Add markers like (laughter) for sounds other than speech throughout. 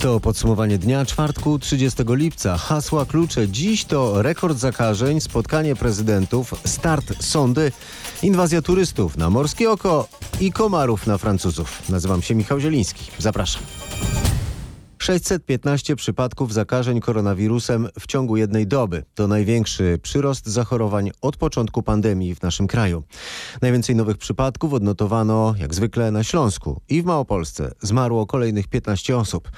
To podsumowanie dnia czwartku 30 lipca. Hasła klucze. Dziś to rekord zakażeń, spotkanie prezydentów, start sądy, inwazja turystów na morskie oko i komarów na Francuzów. Nazywam się Michał Zieliński. Zapraszam. 615 przypadków zakażeń koronawirusem w ciągu jednej doby. To największy przyrost zachorowań od początku pandemii w naszym kraju. Najwięcej nowych przypadków odnotowano, jak zwykle, na Śląsku i w Małopolsce. Zmarło kolejnych 15 osób.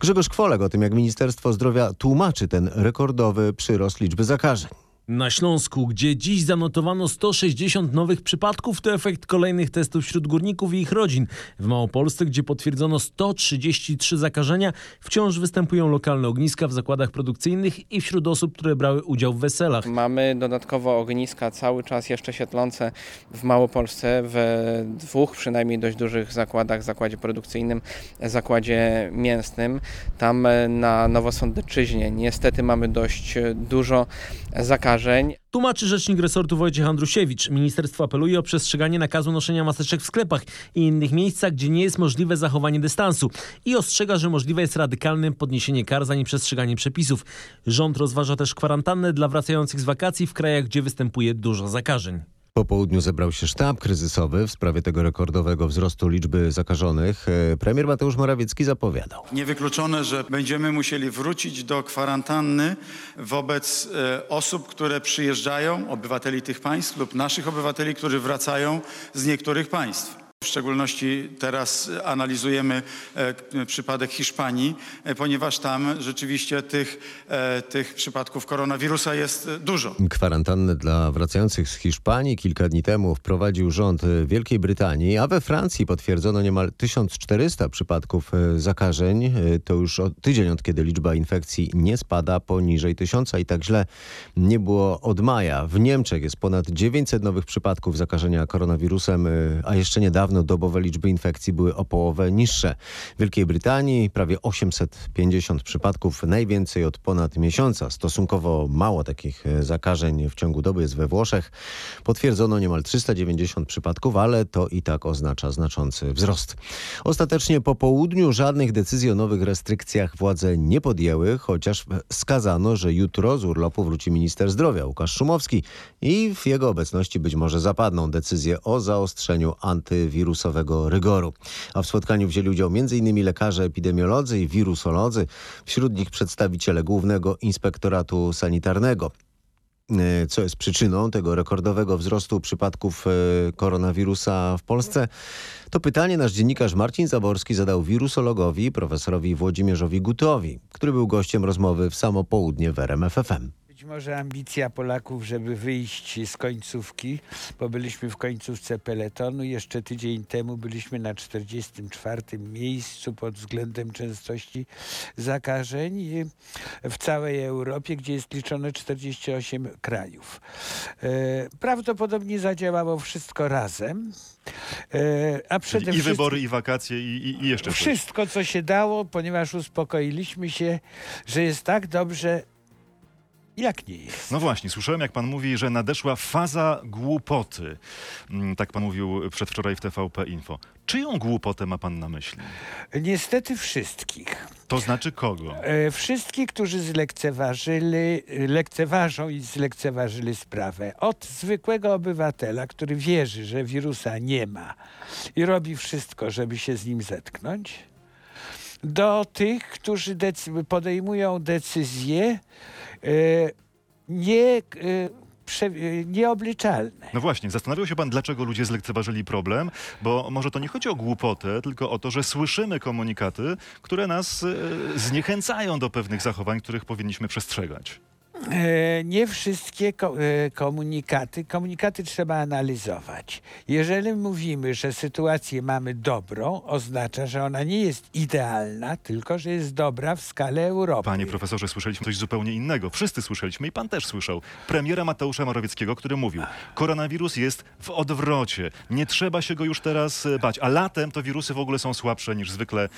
Grzegorz Kwolek o tym, jak Ministerstwo Zdrowia tłumaczy ten rekordowy przyrost liczby zakażeń. Na Śląsku, gdzie dziś zanotowano 160 nowych przypadków, to efekt kolejnych testów wśród górników i ich rodzin. W Małopolsce, gdzie potwierdzono 133 zakażenia, wciąż występują lokalne ogniska w zakładach produkcyjnych i wśród osób, które brały udział w weselach. Mamy dodatkowo ogniska cały czas jeszcze świetlące w Małopolsce, w dwóch przynajmniej dość dużych zakładach, zakładzie produkcyjnym, zakładzie mięsnym. Tam e, na Nowosądeczyźnie niestety mamy dość e, dużo zakażeń. Tłumaczy rzecznik resortu Wojciech Andrusiewicz. Ministerstwo apeluje o przestrzeganie nakazu noszenia maseczek w sklepach i innych miejscach, gdzie nie jest możliwe zachowanie dystansu i ostrzega, że możliwe jest radykalne podniesienie kar za nieprzestrzeganie przepisów. Rząd rozważa też kwarantannę dla wracających z wakacji w krajach, gdzie występuje dużo zakażeń. Po południu zebrał się sztab kryzysowy w sprawie tego rekordowego wzrostu liczby zakażonych. E, Premier Mateusz Morawiecki zapowiadał. Niewykluczone, że będziemy musieli wrócić do kwarantanny wobec e, osób, które przyjeżdżają, obywateli tych państw lub naszych obywateli, którzy wracają z niektórych państw. W szczególności teraz analizujemy e, przypadek Hiszpanii, e, ponieważ tam rzeczywiście tych, e, tych przypadków koronawirusa jest dużo. Kwarantannę dla wracających z Hiszpanii kilka dni temu wprowadził rząd Wielkiej Brytanii, a we Francji potwierdzono niemal 1400 przypadków zakażeń. To już o tydzień od kiedy liczba infekcji nie spada poniżej 1000 i tak źle nie było od maja. W Niemczech jest ponad 900 nowych przypadków zakażenia koronawirusem, a jeszcze niedawno dobowe liczby infekcji były o połowę niższe. W Wielkiej Brytanii prawie 850 przypadków, najwięcej od ponad miesiąca. Stosunkowo mało takich e, zakażeń w ciągu doby jest we Włoszech. Potwierdzono niemal 390 przypadków, ale to i tak oznacza znaczący wzrost. Ostatecznie po południu żadnych decyzji o nowych restrykcjach władze nie podjęły, chociaż skazano, że jutro z urlopu wróci minister zdrowia Łukasz Szumowski i w jego obecności być może zapadną decyzje o zaostrzeniu antywirusowego rygoru. A w spotkaniu wzięli udział m.in. lekarze epidemiolodzy i wirusolodzy, wśród nich przedstawiciele Głównego Inspektoratu Sanitarnego. E, Co jest przyczyną tego rekordowego wzrostu przypadków e, koronawirusa w Polsce? To pytanie nasz dziennikarz Marcin Zaborski zadał wirusologowi, profesorowi Włodzimierzowi Gutowi, który był gościem rozmowy w samo południe w RMFFM. Być może ambicja Polaków, żeby wyjść z końcówki, bo byliśmy w końcówce peletonu. Jeszcze tydzień temu byliśmy na 44 miejscu pod względem częstości zakażeń w całej Europie, gdzie jest liczone 48 krajów. E, Prawdopodobnie zadziałało wszystko razem. E, A przede i wszystkim wybory, i wakacje, i, i, i jeszcze coś. wszystko, co się dało, ponieważ uspokoiliśmy się, że jest tak dobrze, jak nie jest. No właśnie, słyszałem jak pan mówi, że nadeszła faza głupoty. Mm, Tak pan mówił przedwczoraj w TVP Info. Czyją głupotę ma pan na myśli? Niestety wszystkich. To znaczy kogo? E, Wszystkich, którzy zlekceważyli, lekceważą i zlekceważyli sprawę. Od zwykłego obywatela, który wierzy, że wirusa nie ma i robi wszystko, żeby się z nim zetknąć, do tych, którzy decy- podejmują decyzje e, nie, e, e, nieobliczalne. No właśnie, zastanawiał się pan, dlaczego ludzie zlekceważyli problem, bo może to nie chodzi o głupotę, tylko o to, że słyszymy komunikaty, które nas zniechęcają do pewnych zachowań, których powinniśmy przestrzegać. E, nie wszystkie e, komunikaty, komunikaty trzeba analizować. Jeżeli mówimy, że sytuację mamy dobrą, oznacza, że ona nie jest idealna, tylko że jest dobra w skale Europy. Panie profesorze, słyszeliśmy coś zupełnie innego. Wszyscy słyszeliśmy i pan też słyszał. Premiera Mateusza Morawieckiego, który mówił, koronawirus jest w odwrocie. Nie trzeba się go już teraz e, bać. A latem to wirusy w ogóle są słabsze niż zwykle.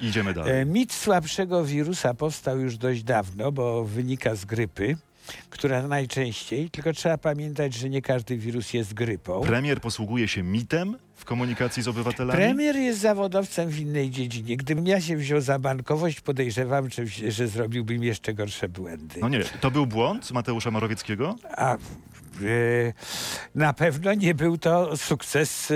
Idziemy dalej. Mit słabszego wirusa powstał już dość dawno, bo wynika z grypy, która najczęściej, tylko trzeba pamiętać, że nie każdy wirus jest grypą. Premier posługuje się mitem w komunikacji z obywatelami? Premier jest zawodowcem w innej dziedzinie. Gdybym ja się wziął za bankowość, podejrzewam, że, że zrobiłbym jeszcze gorsze błędy. No nie, to był błąd Mateusza Morawieckiego? A na pewno nie był to sukces e,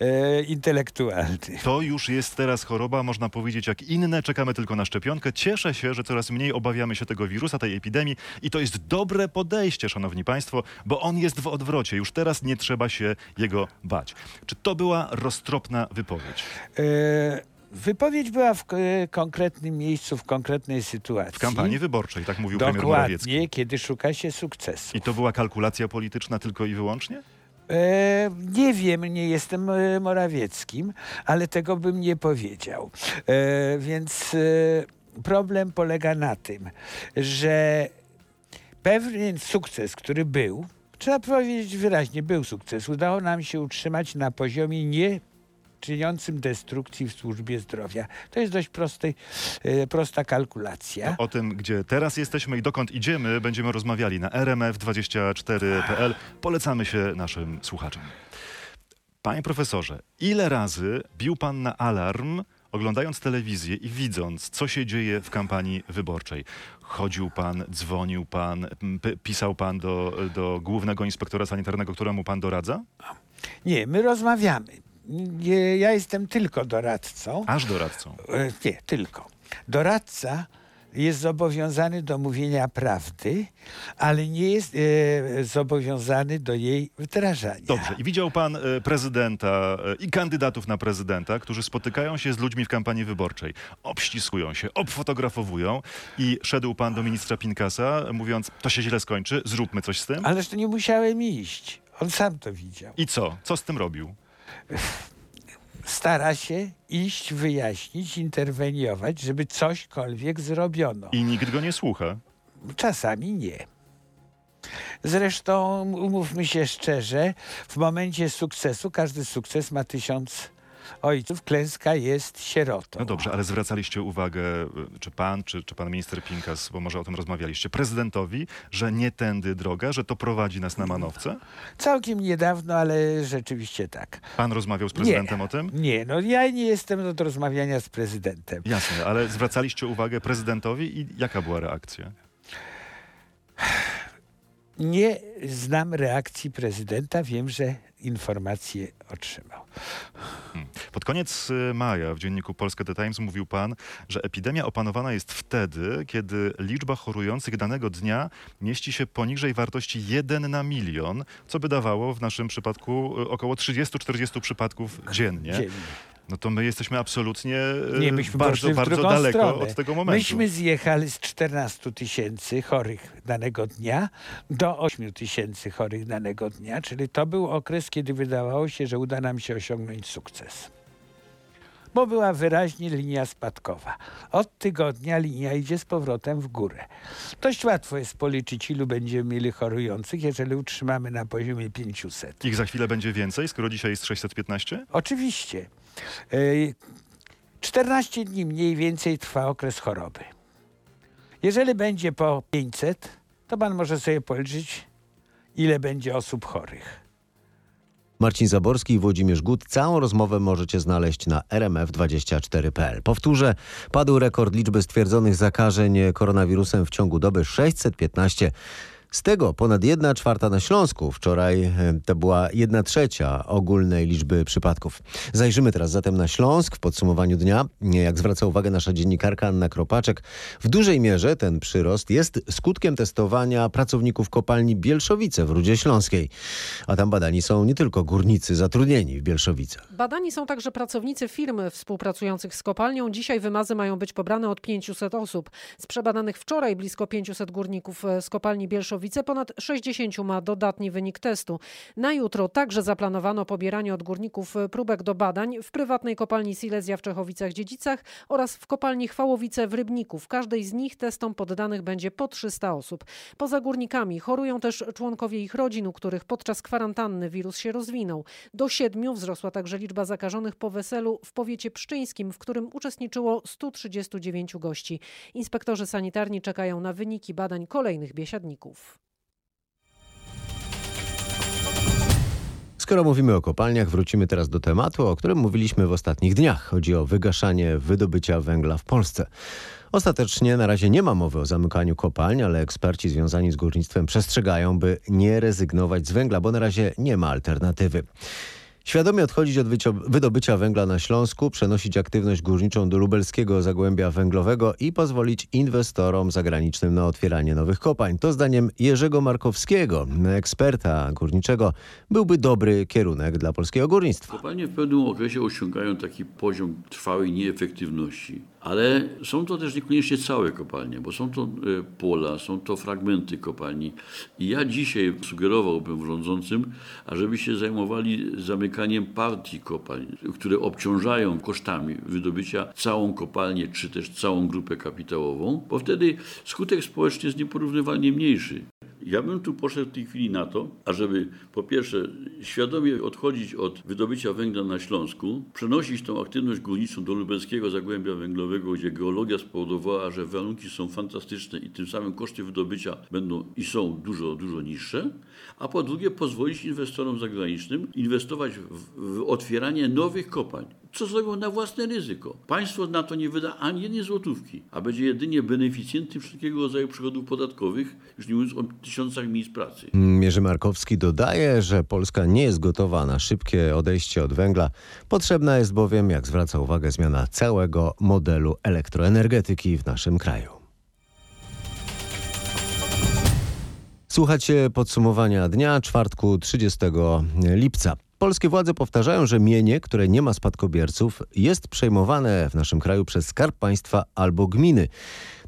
e, intelektualny. To już jest teraz choroba, można powiedzieć, jak inne. Czekamy tylko na szczepionkę. Cieszę się, że coraz mniej obawiamy się tego wirusa, tej epidemii i to jest dobre podejście, szanowni państwo, bo on jest w odwrocie. Już teraz nie trzeba się jego bać. Czy to była roztropna wypowiedź? E, wypowiedź była w k- konkretnym miejscu, w konkretnej sytuacji. W kampanii wyborczej, tak mówił premier Morawiecki. Dokładnie, kiedy szuka się sukcesu. I to była kalkulacja polityczna tylko i wyłącznie? E, nie wiem, nie jestem e, Morawieckim, ale tego bym nie powiedział. E, więc e, problem polega na tym, że pewien sukces, który był, trzeba powiedzieć wyraźnie, był sukces, udało nam się utrzymać na poziomie nie czyniącym destrukcji w służbie zdrowia. To jest dość prosty, e, prosta kalkulacja. O tym, gdzie teraz jesteśmy i dokąd idziemy, będziemy rozmawiali na rmf24.pl. Polecamy się naszym słuchaczom. Panie profesorze, ile razy bił pan na alarm, oglądając telewizję i widząc, co się dzieje w kampanii wyborczej? Chodził pan, dzwonił pan, pisał pan do, do głównego inspektora sanitarnego, któremu pan doradza? Nie, my rozmawiamy. Ja jestem tylko doradcą. Aż doradcą. E, Nie, tylko. Doradca jest zobowiązany do mówienia prawdy, ale nie jest e, zobowiązany do jej wdrażania. Dobrze. I widział pan e, prezydenta e, i kandydatów na prezydenta, którzy spotykają się z ludźmi w kampanii wyborczej, obściskują się, obfotografowują i szedł pan do ministra Pinkasa, mówiąc, to się źle skończy, zróbmy coś z tym. Ależ to nie musiałem iść. On sam to widział. I co? Co z tym robił? Stara się iść, wyjaśnić, interweniować, żeby cośkolwiek zrobiono. I nikt go nie słucha. Czasami nie. Zresztą umówmy się szczerze, w momencie sukcesu każdy sukces ma tysiąc ojców, klęska jest sierotą. No dobrze, ale zwracaliście uwagę, y, czy pan, czy, czy pan minister Pinkas, bo może o tym rozmawialiście, prezydentowi, że nie tędy droga, że to prowadzi nas na manowce? Całkiem niedawno, ale rzeczywiście tak. Pan rozmawiał z prezydentem o tym? Nie, no ja nie jestem od rozmawiania z prezydentem. Jasne, ale zwracaliście uwagę prezydentowi i jaka była reakcja? Nie znam reakcji prezydenta, wiem, że informacje otrzymał. Pod koniec y, maja w dzienniku Polska The Times mówił pan, że epidemia opanowana jest wtedy, kiedy liczba chorujących danego dnia mieści się poniżej wartości 1 na milion, co by dawało w naszym przypadku y, około 30-40 przypadków dziennie. Dziennie. No to my jesteśmy absolutnie y, Nie, myśmy bardzo, bardzo daleko stronę. od tego momentu. Myśmy zjechali z 14 tysięcy chorych danego dnia do 8 tysięcy chorych danego dnia, czyli to był okres, kiedy wydawało się, że uda nam się osiągnąć sukces. Bo była wyraźnie linia spadkowa. Od tygodnia linia idzie z powrotem w górę. Dość łatwo jest policzyć, ilu będziemy mieli chorujących, jeżeli utrzymamy na poziomie 500. Ich za chwilę będzie więcej, skoro dzisiaj jest 615? Oczywiście. Ej, 14 dni mniej więcej trwa okres choroby. Jeżeli będzie po 500, to pan może sobie policzyć, ile będzie osób chorych. Marcin Zaborski i Włodzimierz Gut. Całą rozmowę możecie znaleźć na rmf24.pl. Powtórzę, padł rekord liczby stwierdzonych zakażeń koronawirusem w ciągu doby 615 Z tego ponad 1 czwarta na Śląsku. Wczoraj e, to była 1 trzecia ogólnej liczby przypadków. Zajrzymy teraz zatem na Śląsk w podsumowaniu dnia. Jak zwraca uwagę nasza dziennikarka Anna Kropaczek, w dużej mierze ten przyrost jest skutkiem testowania pracowników kopalni Bielszowice w Rudzie Śląskiej. A tam badani są nie tylko górnicy zatrudnieni w Bielszowice. Badani są także pracownicy firm współpracujących z kopalnią. Dzisiaj wymazy mają być pobrane od 500 osób. Z przebadanych wczoraj blisko 500 górników e, z kopalni Bielszowice ponad 60 ma dodatni wynik testu. Na jutro także zaplanowano pobieranie od górników próbek do badań w prywatnej kopalni Silesia w Czechowicach-Dziedzicach oraz w kopalni Chwałowice w Rybniku. W każdej z nich testom poddanych będzie po 300 osób. Poza górnikami chorują też członkowie ich rodzin, u których podczas kwarantanny wirus się rozwinął. Do siedmiu wzrosła także liczba zakażonych po weselu w powiecie pszczyńskim, w którym uczestniczyło 139 gości. Inspektorzy sanitarni czekają na wyniki badań kolejnych biesiadników. Skoro mówimy o kopalniach, wrócimy teraz do tematu, o którym mówiliśmy w ostatnich dniach. Chodzi o wygaszanie wydobycia węgla w Polsce. Ostatecznie na razie nie ma mowy o zamykaniu kopalń, ale eksperci związani z górnictwem przestrzegają, by nie rezygnować z węgla, bo na razie nie ma alternatywy. Świadomie odchodzić od wydobycia węgla na Śląsku, przenosić aktywność górniczą do lubelskiego zagłębia węglowego i pozwolić inwestorom zagranicznym na otwieranie nowych kopalń. To zdaniem Jerzego Markowskiego, eksperta górniczego, byłby dobry kierunek dla polskiego górnictwa. Kopalnie w pewnym okresie osiągają taki poziom trwałej nieefektywności. Ale są to też niekoniecznie całe kopalnie, bo są to e, pola, są to fragmenty kopalni. I ja dzisiaj sugerowałbym rządzącym, ażeby się zajmowali zamykaniem partii kopalń, które obciążają kosztami wydobycia całą kopalnię, czy też całą grupę kapitałową, bo wtedy skutek społeczny jest nieporównywalnie mniejszy. Ja bym tu poszedł w tej chwili na to, ażeby po pierwsze świadomie odchodzić od wydobycia węgla na Śląsku, przenosić tą aktywność górniczą do lubelskiego zagłębia węglowego, gdzie geologia spowodowała, że warunki są fantastyczne i tym samym koszty wydobycia będą i są dużo, dużo niższe, a po drugie pozwolić inwestorom zagranicznym inwestować w, w otwieranie nowych kopalń co zrobią na własne ryzyko. Państwo na to nie wyda ani jednej złotówki, a będzie jedynie beneficjentem wszelkiego rodzaju przychodów podatkowych, już nie mówiąc o tysiącach miejsc pracy. Mierzy Markowski dodaje, że Polska nie jest gotowa na szybkie odejście od węgla. Potrzebna jest bowiem, jak zwraca uwagę, zmiana całego modelu elektroenergetyki w naszym kraju. Słuchacie podsumowania dnia czwartku 30 lipca. Polskie władze powtarzają, że mienie, które nie ma spadkobierców, jest przejmowane w naszym kraju przez Skarb Państwa albo gminy.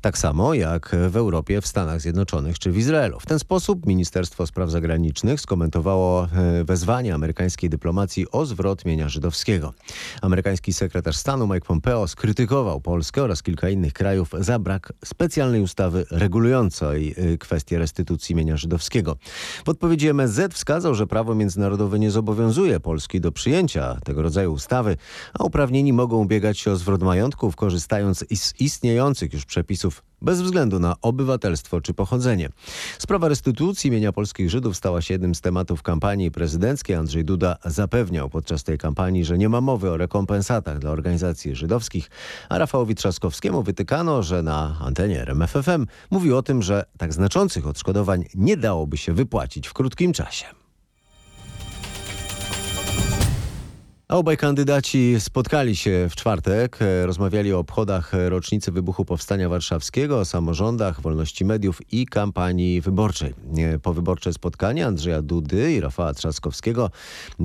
Tak samo jak w Europie, w Stanach Zjednoczonych czy w Izraelu. W ten sposób Ministerstwo Spraw Zagranicznych skomentowało e, wezwanie amerykańskiej dyplomacji o zwrot mienia żydowskiego. Amerykański sekretarz stanu Mike Pompeo skrytykował Polskę oraz kilka innych krajów za brak specjalnej ustawy regulującej e, kwestię restytucji mienia żydowskiego. W odpowiedzi MSZ wskazał, że prawo międzynarodowe nie zobowiązuje Polski do przyjęcia tego rodzaju ustawy, a uprawnieni mogą ubiegać się o zwrot majątków korzystając z istniejących już przepisów bez względu na obywatelstwo czy pochodzenie. Sprawa restytucji mienia polskich Żydów stała się jednym z tematów kampanii prezydenckiej. Andrzej Duda zapewniał podczas tej kampanii, że nie ma mowy o rekompensatach dla organizacji żydowskich, a Rafałowi Trzaskowskiemu wytykano, że na antenie RMFFM mówił o tym, że tak znaczących odszkodowań nie dałoby się wypłacić w krótkim czasie. A obaj kandydaci spotkali się w czwartek, e, rozmawiali o obchodach rocznicy wybuchu Powstania Warszawskiego, o samorządach, wolności mediów i kampanii wyborczej. E, powyborcze spotkanie Andrzeja Dudy i Rafała Trzaskowskiego,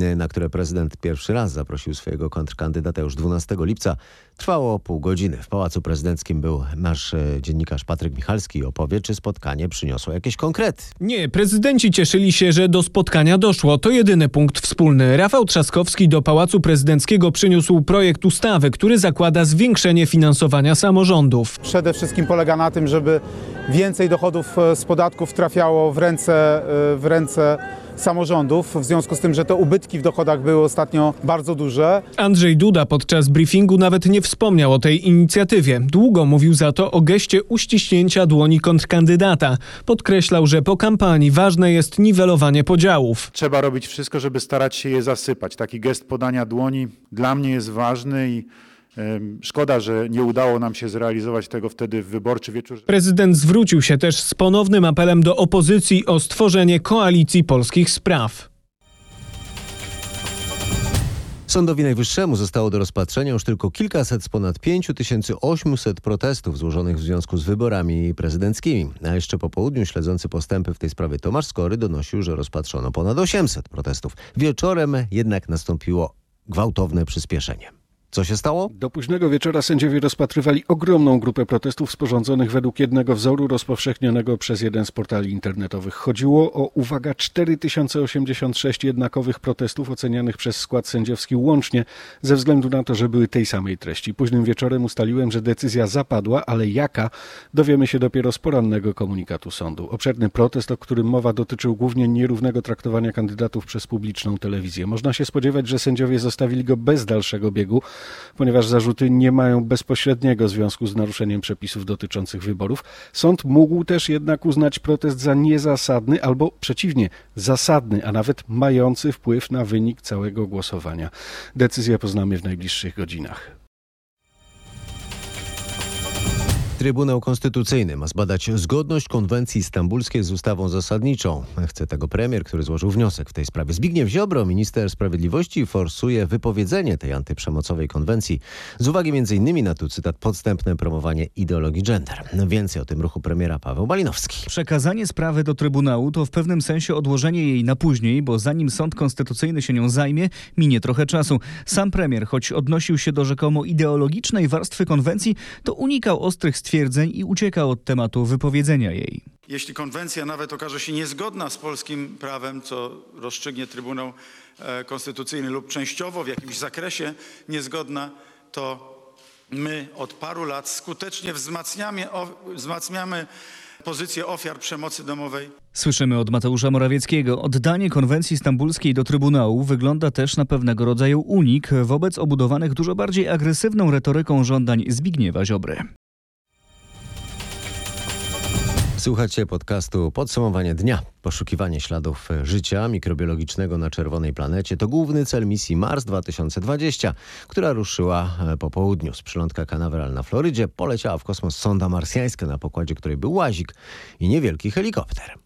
e, na które prezydent pierwszy raz zaprosił swojego kontrkandydata już 12 lipca, trwało pół godziny. W Pałacu Prezydenckim był nasz dziennikarz Patryk Michalski i opowie, czy spotkanie przyniosło jakieś konkrety. Nie, prezydenci cieszyli się, że do spotkania doszło. To jedyny punkt wspólny. Rafał Trzaskowski do Pałacu Pałacu Prezydenckiego przyniósł projekt ustawy, który zakłada zwiększenie finansowania samorządów. Przede wszystkim polega na tym, żeby więcej dochodów e, z podatków trafiało w ręce, e, w ręce samorządów, w związku z tym, że te ubytki w dochodach były ostatnio bardzo duże. Andrzej Duda podczas briefingu nawet nie wspomniał o tej inicjatywie. Długo mówił za to o geście uściśnięcia dłoni kontrkandydata. Podkreślał, że po kampanii ważne jest niwelowanie podziałów. Trzeba robić wszystko, żeby starać się je zasypać. Taki gest podania dłoni dla mnie jest ważny i Szkoda, że nie udało nam się zrealizować tego wtedy w wyborczy wieczór. Prezydent zwrócił się też z ponownym apelem do opozycji o stworzenie koalicji polskich spraw. Sądowi Najwyższemu zostało do rozpatrzenia już tylko kilkaset z ponad 5800 protestów złożonych w związku z wyborami prezydenckimi. A jeszcze po południu śledzący postępy w tej sprawie Tomasz Skory donosił, że rozpatrzono ponad 800 protestów. Wieczorem jednak nastąpiło gwałtowne przyspieszenie. Co się stało? Do późnego wieczora sędziowie rozpatrywali ogromną grupę protestów sporządzonych według jednego wzoru rozpowszechnionego przez jeden z portali internetowych. Chodziło o, uwaga, 4086 jednakowych protestów ocenianych przez skład sędziowski łącznie ze względu na to, że były tej samej treści. Późnym wieczorem ustaliłem, że decyzja zapadła, ale jaka, dowiemy się dopiero z porannego komunikatu sądu. Obszerny protest, o którym mowa, dotyczył głównie nierównego traktowania kandydatów przez publiczną telewizję. Można się spodziewać, że sędziowie zostawili go bez dalszego biegu, ponieważ zarzuty nie mają bezpośredniego związku z naruszeniem przepisów dotyczących wyborów. Sąd mógł też jednak uznać protest za niezasadny albo przeciwnie, zasadny, a nawet mający wpływ na wynik całego głosowania. Decyzję poznamy w najbliższych godzinach. Trybunał Konstytucyjny ma zbadać zgodność konwencji stambulskiej z ustawą zasadniczą. Chce tego premier, który złożył wniosek w tej sprawie. Zbigniew Ziobro, minister sprawiedliwości, forsuje wypowiedzenie tej antyprzemocowej konwencji z uwagi m.in. na tu cytat podstępne promowanie ideologii gender. Więcej o tym ruchu premiera Paweł Malinowski. Przekazanie sprawy do Trybunału to w pewnym sensie odłożenie jej na później, bo zanim sąd konstytucyjny się nią zajmie, minie trochę czasu. Sam premier, choć odnosił się do rzekomo ideologicznej warstwy konwencji, to unikał ostrych stwierdzeń i uciekał od tematu wypowiedzenia jej. Jeśli konwencja nawet okaże się niezgodna z polskim prawem, co rozstrzygnie Trybunał e, Konstytucyjny lub częściowo w jakimś zakresie niezgodna, to my od paru lat skutecznie wzmacniamy, wzmacniamy pozycję ofiar przemocy domowej. Słyszymy od Mateusza Morawieckiego. Oddanie konwencji stambulskiej do Trybunału wygląda też na pewnego rodzaju unik wobec obudowanych dużo bardziej agresywną retoryką żądań Zbigniewa Ziobry. Słuchacie podcastu Podsumowanie dnia. Poszukiwanie śladów życia mikrobiologicznego na czerwonej planecie to główny cel misji Mars 2020, która ruszyła po południu. Z przylądka Canaveral na Florydzie poleciała w kosmos sonda marsjańska, na pokładzie której był łazik i niewielki helikopter.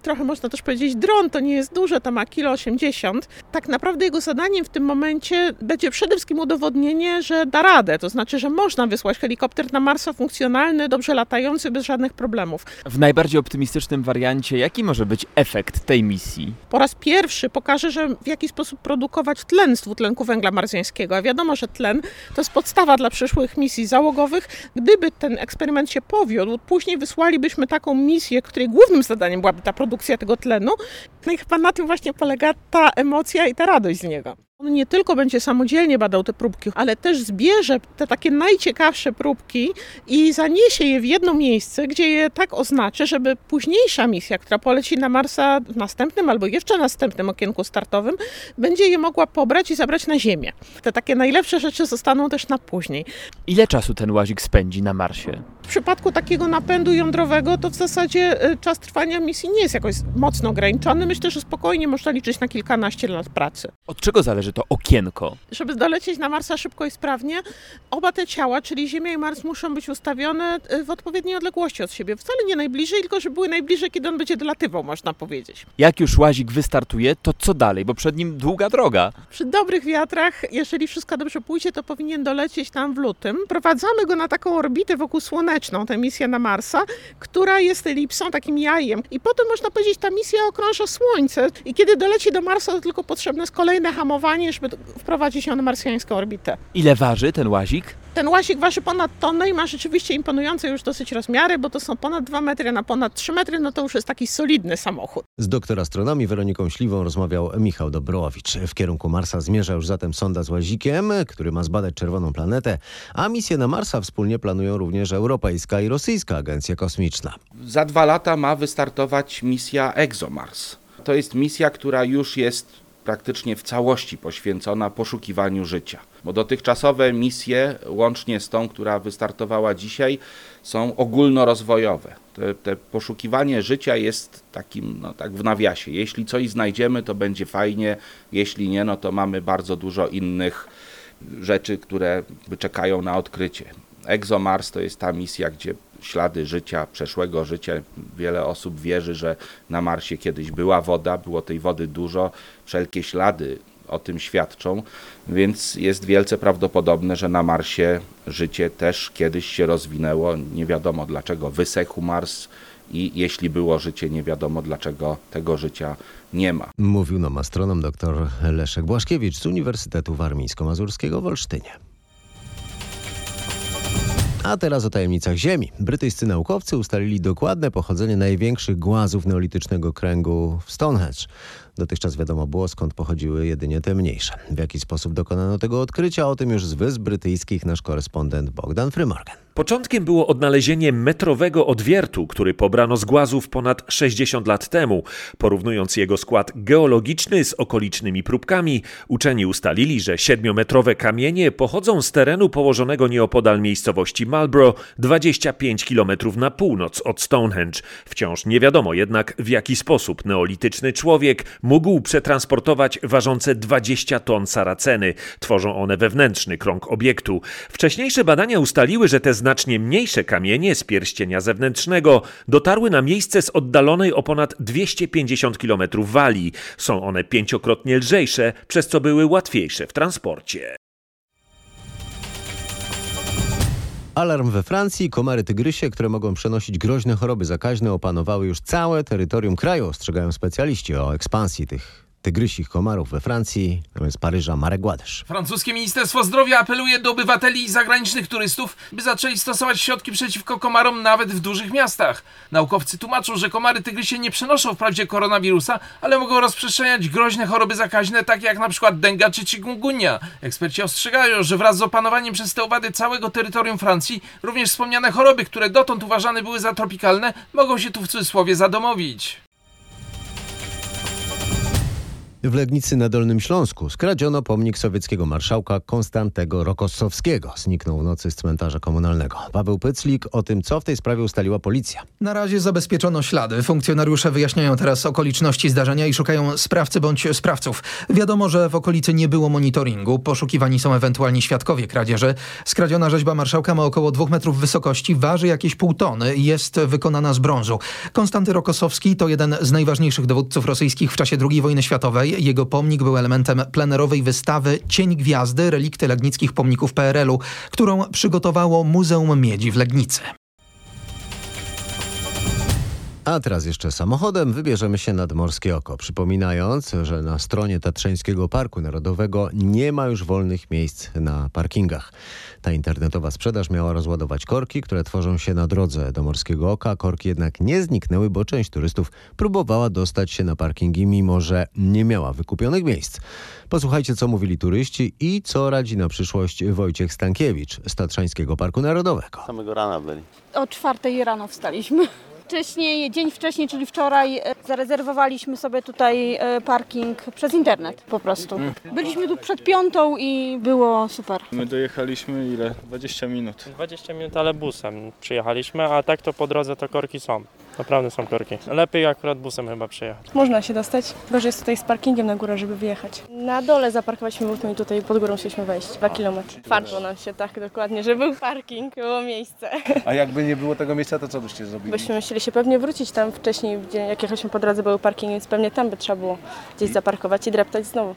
Trochę można też powiedzieć dron, to nie jest duże, to ma kilo 80. Tak naprawdę jego zadaniem w tym momencie będzie przede wszystkim udowodnienie, że da radę, to znaczy, że można wysłać helikopter na Marsa funkcjonalny, dobrze latający, bez żadnych problemów. W najbardziej optymistycznym wariancie, jaki może być efekt tej misji? Po raz pierwszy pokaże, że w jaki sposób produkować tlen z dwutlenku węgla marsjańskiego. A wiadomo, że tlen to jest podstawa dla przyszłych misji załogowych. Gdyby ten eksperyment się powiódł, później wysłalibyśmy taką misję, której głównym zadaniem byłaby ta produkcja tego tlenu. No i chyba na tym właśnie polega ta emocja i ta radość z niego. On nie tylko będzie samodzielnie badał te próbki, ale też zbierze te takie najciekawsze próbki i zaniesie je w jedno miejsce, gdzie je tak oznaczy, żeby późniejsza misja, która poleci na Marsa w następnym albo jeszcze następnym okienku startowym, będzie je mogła pobrać i zabrać na Ziemię. Te takie najlepsze rzeczy zostaną też na później. Ile czasu ten łazik spędzi na Marsie? W przypadku takiego napędu jądrowego to w zasadzie y, czas trwania misji nie jest jakoś mocno ograniczony. Myślę, że spokojnie można liczyć na kilkanaście lat pracy. Od czego zależy to okienko? Żeby dolecieć na Marsa szybko i sprawnie, oba te ciała, czyli Ziemia i Mars, muszą być ustawione y, w odpowiedniej odległości od siebie. Wcale nie najbliżej, tylko żeby były najbliżej, kiedy on będzie dolatywał, można powiedzieć. Jak już łazik wystartuje, to co dalej? Bo przed nim długa droga. Przy dobrych wiatrach, jeżeli wszystko dobrze pójdzie, to powinien dolecieć tam w lutym. Prowadzamy go na taką orbitę wokół słoneczną, tę misję na Marsa, która jest elipsą, takim jajem. I potem można powiedzieć, ta misja okrąża Słońce. I kiedy doleci do Marsa, to tylko potrzebne jest kolejne hamowanie, żeby wprowadzić ją na marsjańską orbitę. Ile waży ten łazik? Ten łazik waży ponad tonę i ma rzeczywiście imponujące już dosyć rozmiary, bo to są ponad 2 metry na ponad 3 metry, no to już jest taki solidny samochód. Z doktor astronomii Weroniką Śliwą rozmawiał Michał Dobrowicz. W kierunku Marsa zmierza już zatem sonda z łazikiem, który ma zbadać czerwoną planetę, a misję na Marsa wspólnie planują również Europejska i Rosyjska Agencja Kosmiczna. Za dwa lata ma wystartować misja ExoMars. To jest misja, która już jest praktycznie w całości poświęcona poszukiwaniu życia. Bo dotychczasowe misje, łącznie z tą, która wystartowała dzisiaj, są ogólnorozwojowe. Te, te poszukiwanie życia jest takim, no tak w nawiasie. Jeśli coś znajdziemy, to będzie fajnie, jeśli nie, no to mamy bardzo dużo innych rzeczy, które czekają na odkrycie. ExoMars to jest ta misja, gdzie ślady życia, przeszłego życia. Wiele osób wierzy, że na Marsie kiedyś była woda, było tej wody dużo. Wszelkie ślady o tym świadczą, więc jest wielce prawdopodobne, że na Marsie życie też kiedyś się rozwinęło. Nie wiadomo dlaczego wysechł Mars i jeśli było życie, nie wiadomo dlaczego tego życia nie ma. Mówił nam astronom dr Leszek Błaszkiewicz z Uniwersytetu Warmińsko-Mazurskiego w Olsztynie. A teraz o tajemnicach Ziemi. Brytyjscy naukowcy ustalili dokładne pochodzenie największych głazów neolitycznego kręgu w Stonehenge. Dotychczas wiadomo było, skąd pochodziły jedynie te mniejsze. W jaki sposób dokonano tego odkrycia? O tym już z Wysp Brytyjskich nasz korespondent Bogdan Frymorgan. Początkiem było odnalezienie metrowego odwiertu, który pobrano z głazów ponad 60 lat temu. Porównując jego skład geologiczny z okolicznymi próbkami, uczeni ustalili, że siedmiometrowe kamienie pochodzą z terenu położonego nieopodal miejscowości Marlborough, 25 km na północ od Stonehenge. Wciąż nie wiadomo jednak, w jaki sposób neolityczny człowiek mógł przetransportować ważące 20 ton saraceny. Tworzą one wewnętrzny krąg obiektu. Wcześniejsze badania ustaliły, że te znacznie mniejsze kamienie z pierścienia zewnętrznego dotarły na miejsce z oddalonej o ponad 250 km wali. Są one pięciokrotnie lżejsze, przez co były łatwiejsze w transporcie. Alarm we Francji. Komary tygrysie, które mogą przenosić groźne choroby zakaźne, opanowały już całe terytorium kraju. Ostrzegają specjaliści o ekspansji tych tygrysich komarów we Francji, z Paryża Marek Gładysz. Francuskie Ministerstwo Zdrowia apeluje do obywateli i zagranicznych turystów, by zaczęli stosować środki przeciwko komarom nawet w dużych miastach. Naukowcy tłumaczą, że komary tygrysie nie przenoszą wprawdzie koronawirusa, ale mogą rozprzestrzeniać groźne choroby zakaźne, takie jak na przykład denga czy chikungunya. Eksperci ostrzegają, że wraz z opanowaniem przez te owady całego terytorium Francji, również wspomniane choroby, które dotąd uważane były za tropikalne, mogą się tu w cudzysłowie zadomowić. W Legnicy na Dolnym Śląsku skradziono pomnik sowieckiego marszałka Konstantego Rokossowskiego. Zniknął w nocy z cmentarza komunalnego. Paweł Pyclik o tym, co w tej sprawie ustaliła policja. Na razie zabezpieczono ślady. Funkcjonariusze wyjaśniają teraz okoliczności zdarzenia i szukają sprawcy bądź sprawców. Wiadomo, że w okolicy nie było monitoringu. Poszukiwani są ewentualni świadkowie kradzieży. Skradziona rzeźba marszałka ma około dwóch metrów wysokości, waży jakieś pół tony i jest wykonana z brązu. Konstanty Rokossowski to jeden z najważniejszych dowódców rosyjskich w czasie II wojny światowej. Jego pomnik był elementem plenerowej wystawy Cień Gwiazdy, relikty legnickich pomników PRL-u, którą przygotowało Muzeum Miedzi w Legnicy. A teraz jeszcze samochodem wybierzemy się nad Morskie Oko, przypominając, że na stronie Tatrzańskiego Parku Narodowego nie ma już wolnych miejsc na parkingach. Ta internetowa sprzedaż miała rozładować korki, które tworzą się na drodze do Morskiego Oka. Korki jednak nie zniknęły, bo część turystów próbowała dostać się na parkingi, mimo że nie miała wykupionych miejsc. Posłuchajcie, co mówili turyści i co radzi na przyszłość Wojciech Stankiewicz z Tatrzańskiego Parku Narodowego. Samego rana byli. O czwartej rano wstaliśmy. Wcześniej, dzień wcześniej, czyli wczoraj, e, zarezerwowaliśmy sobie tutaj e, parking przez internet po prostu. Byliśmy tu przed piątą i było super. My dojechaliśmy ile? 20 minut. 20 minut, ale busem przyjechaliśmy, a tak to po drodze to korki są. Naprawdę są korki. Lepiej akurat busem chyba przyjechać. Można się dostać, gorzej jest tutaj z parkingiem na górę, żeby wyjechać. Na dole zaparkowaliśmy butem i tutaj pod górą chcieliśmy wejść. Dwa kilometry. Fartło nam się tak dokładnie, że był parking, było miejsce. (laughs) A jakby nie było tego miejsca, to co byście zrobili? Byśmy musieli się pewnie wrócić tam wcześniej, gdzie jak jechaliśmy po drodze był parking, więc pewnie tam by trzeba było gdzieś zaparkować i dreptać znowu.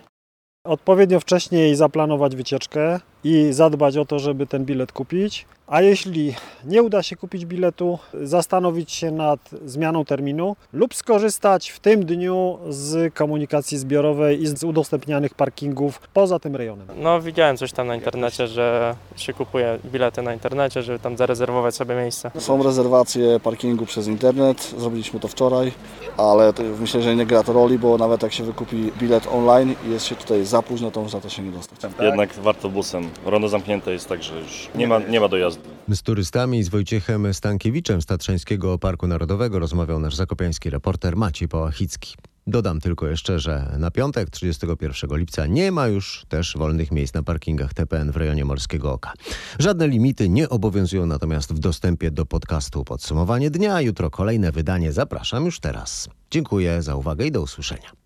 Odpowiednio wcześniej zaplanować wycieczkę i zadbać o to, żeby ten bilet kupić. A jeśli nie uda się kupić biletu, zastanowić się nad zmianą terminu lub skorzystać w tym dniu z komunikacji zbiorowej i z udostępnianych parkingów poza tym rejonem. No widziałem coś tam na internecie, że się kupuje bilety na internecie, żeby tam zarezerwować sobie miejsce. Są rezerwacje parkingu przez internet, zrobiliśmy to wczoraj, ale to myślę, że nie gra to roli, bo nawet jak się wykupi bilet online i jest się tutaj za późno, to można to się nie dostać. Jednak warto busem. Rondo zamknięte jest tak, że już nie ma, nie ma dojazdu. Z turystami i z Wojciechem Stankiewiczem z Tatrzańskiego Parku Narodowego rozmawiał nasz zakopiański reporter Maciej Pałachicki. Dodam tylko jeszcze, że na piątek 31 lipca nie ma już też wolnych miejsc na parkingach TPN w rejonie Morskiego Oka. Żadne limity nie obowiązują natomiast w dostępie do podcastu Podsumowanie Dnia. Jutro kolejne wydanie. Zapraszam już teraz. Dziękuję za uwagę i do usłyszenia.